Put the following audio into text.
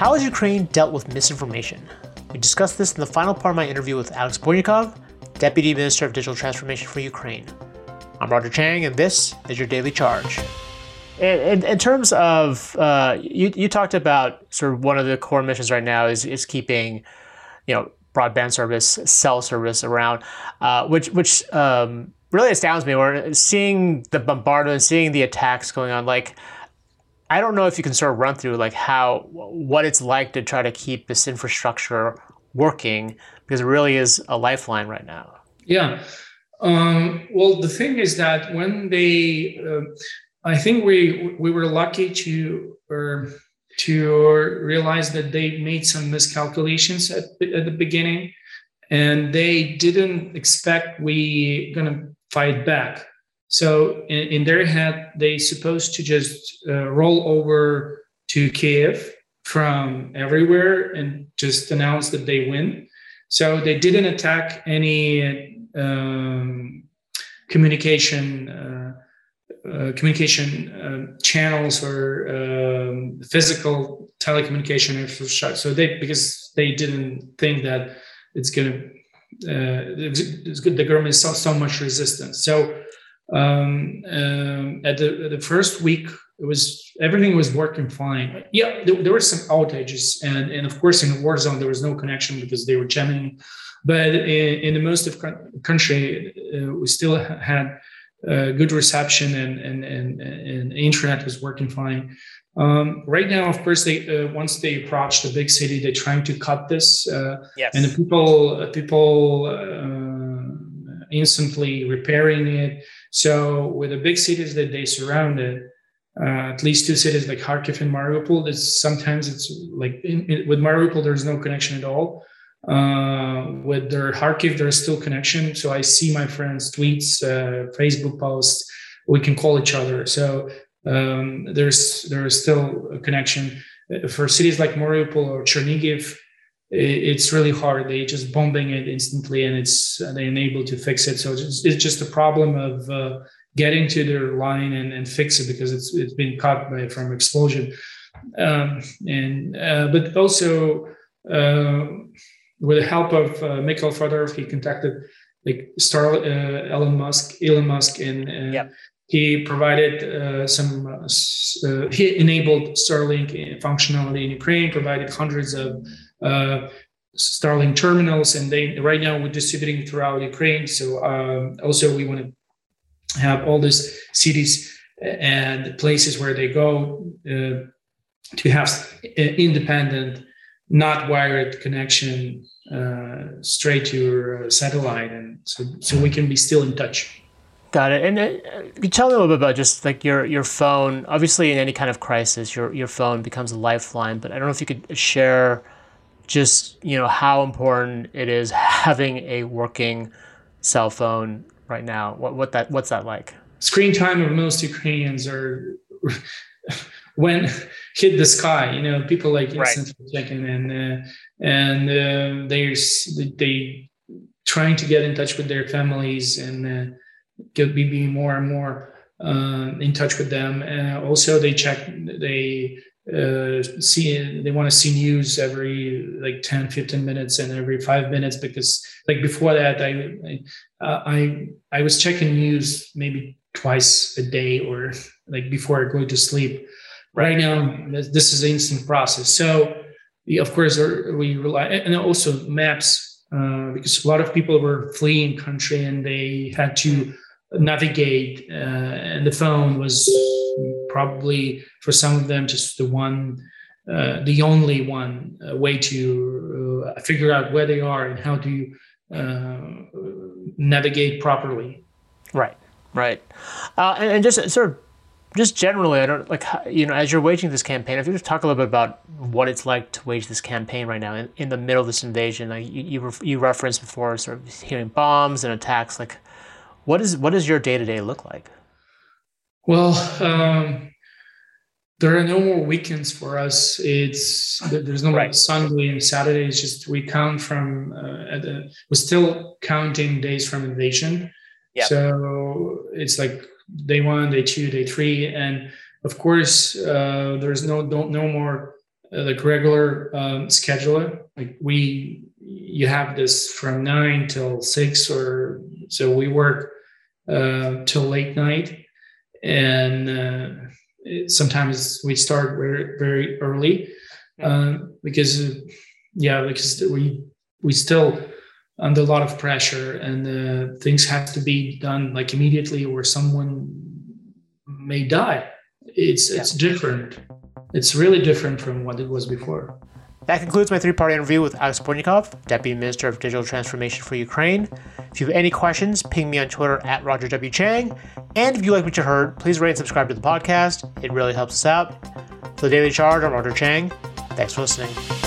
How has Ukraine dealt with misinformation? We discussed this in the final part of my interview with Alex Bornyakov, Deputy Minister of Digital Transformation for Ukraine. I'm Roger Cheng, and this is your Daily Charge. In, in, in terms of, uh, you, you talked about sort of one of the core missions right now is, is keeping, you know, broadband service, cell service around, uh, which which um, really astounds me. We're seeing the bombardment, seeing the attacks going on. Like, I don't know if you can sort of run through like how what it's like to try to keep this infrastructure working because it really is a lifeline right now. Yeah. Um, well, the thing is that when they, uh, I think we we were lucky to or to realize that they made some miscalculations at, at the beginning, and they didn't expect we gonna fight back. So in, in their head, they supposed to just uh, roll over to Kiev from everywhere and just announce that they win. So they didn't attack any um, communication uh, uh, communication uh, channels or um, physical telecommunication infrastructure. So they because they didn't think that it's going to uh, good. The government saw so much resistance. So um, um, at the, the first week it was everything was working fine. Yeah there, there, were some outages and and of course in the war zone there was no connection because they were jamming but in, in the most of country uh, we still had uh, good reception and, and and and internet was working fine. Um, right now of course they uh, once they approach the big city they're trying to cut this uh, yes. and the people people uh, instantly repairing it so with the big cities that they surrounded, uh, at least two cities like Kharkiv and Mariupol, it's sometimes it's like in, in, with Mariupol there's no connection at all. Uh, with their Kharkiv there's still connection. So I see my friends' tweets, uh, Facebook posts. We can call each other. So um, there's there is still a connection. For cities like Mariupol or Chernigiv, it's really hard. They just bombing it instantly, and it's they're unable to fix it. So it's, it's just a problem of uh, getting to their line and, and fix it because it's it's been cut by from explosion. Um, and uh, but also uh, with the help of uh, Mikhail Fedorov, he contacted like Star uh, Elon Musk, Elon Musk, and uh, yep. he provided uh, some. he enabled Starlink functionality in Ukraine, provided hundreds of Starlink terminals, and they right now we're distributing throughout Ukraine. So um, also we want to have all these cities and places where they go uh, to have independent, not wired connection uh, straight to your satellite, and so so we can be still in touch. Got it. And uh, you tell me a little bit about just like your your phone. Obviously, in any kind of crisis, your your phone becomes a lifeline. But I don't know if you could share just you know how important it is having a working cell phone right now. What what that what's that like? Screen time of most Ukrainians are when hit the sky. You know, people like instantly right. checking and uh, and uh, they're they trying to get in touch with their families and uh, get be more and more uh, in touch with them. Uh, also, they check they uh, see they want to see news every like 10 15 minutes and every five minutes because like before that i I, uh, I i was checking news maybe twice a day or like before i go to sleep. Right now this is an instant process. So of course we rely and also maps uh, because a lot of people were fleeing country and they had to navigate uh, and the phone was probably for some of them just the one uh, the only one uh, way to uh, figure out where they are and how to uh, navigate properly right right uh, and, and, just sort of just generally, I don't like you know as you're waging this campaign. If you just talk a little bit about what it's like to wage this campaign right now in, in the middle of this invasion, like you you, you referenced before, sort of hearing bombs and attacks. Like, what is what does your day to day look like? Well, um, there are no more weekends for us. It's there's no right. Sunday and Saturday. It's just we count from uh, the, we're still counting days from invasion. Yep. So it's like day one, day two, day three, and of course uh, there's no don't no more uh, like regular um, scheduler. Like we you have this from nine till six, or so we work uh, till late night, and uh, sometimes we start very very early uh, because yeah because we we still under a lot of pressure and uh, things have to be done like immediately or someone may die. It's yeah. it's different. It's really different from what it was before that concludes my three-part interview with Alex Bornyakov, Deputy Minister of Digital Transformation for Ukraine. If you have any questions, ping me on Twitter at Roger W. Cheng. And if you like what you heard, please rate and subscribe to the podcast. It really helps us out. For the Daily Charge, I'm Roger Cheng. Thanks for listening.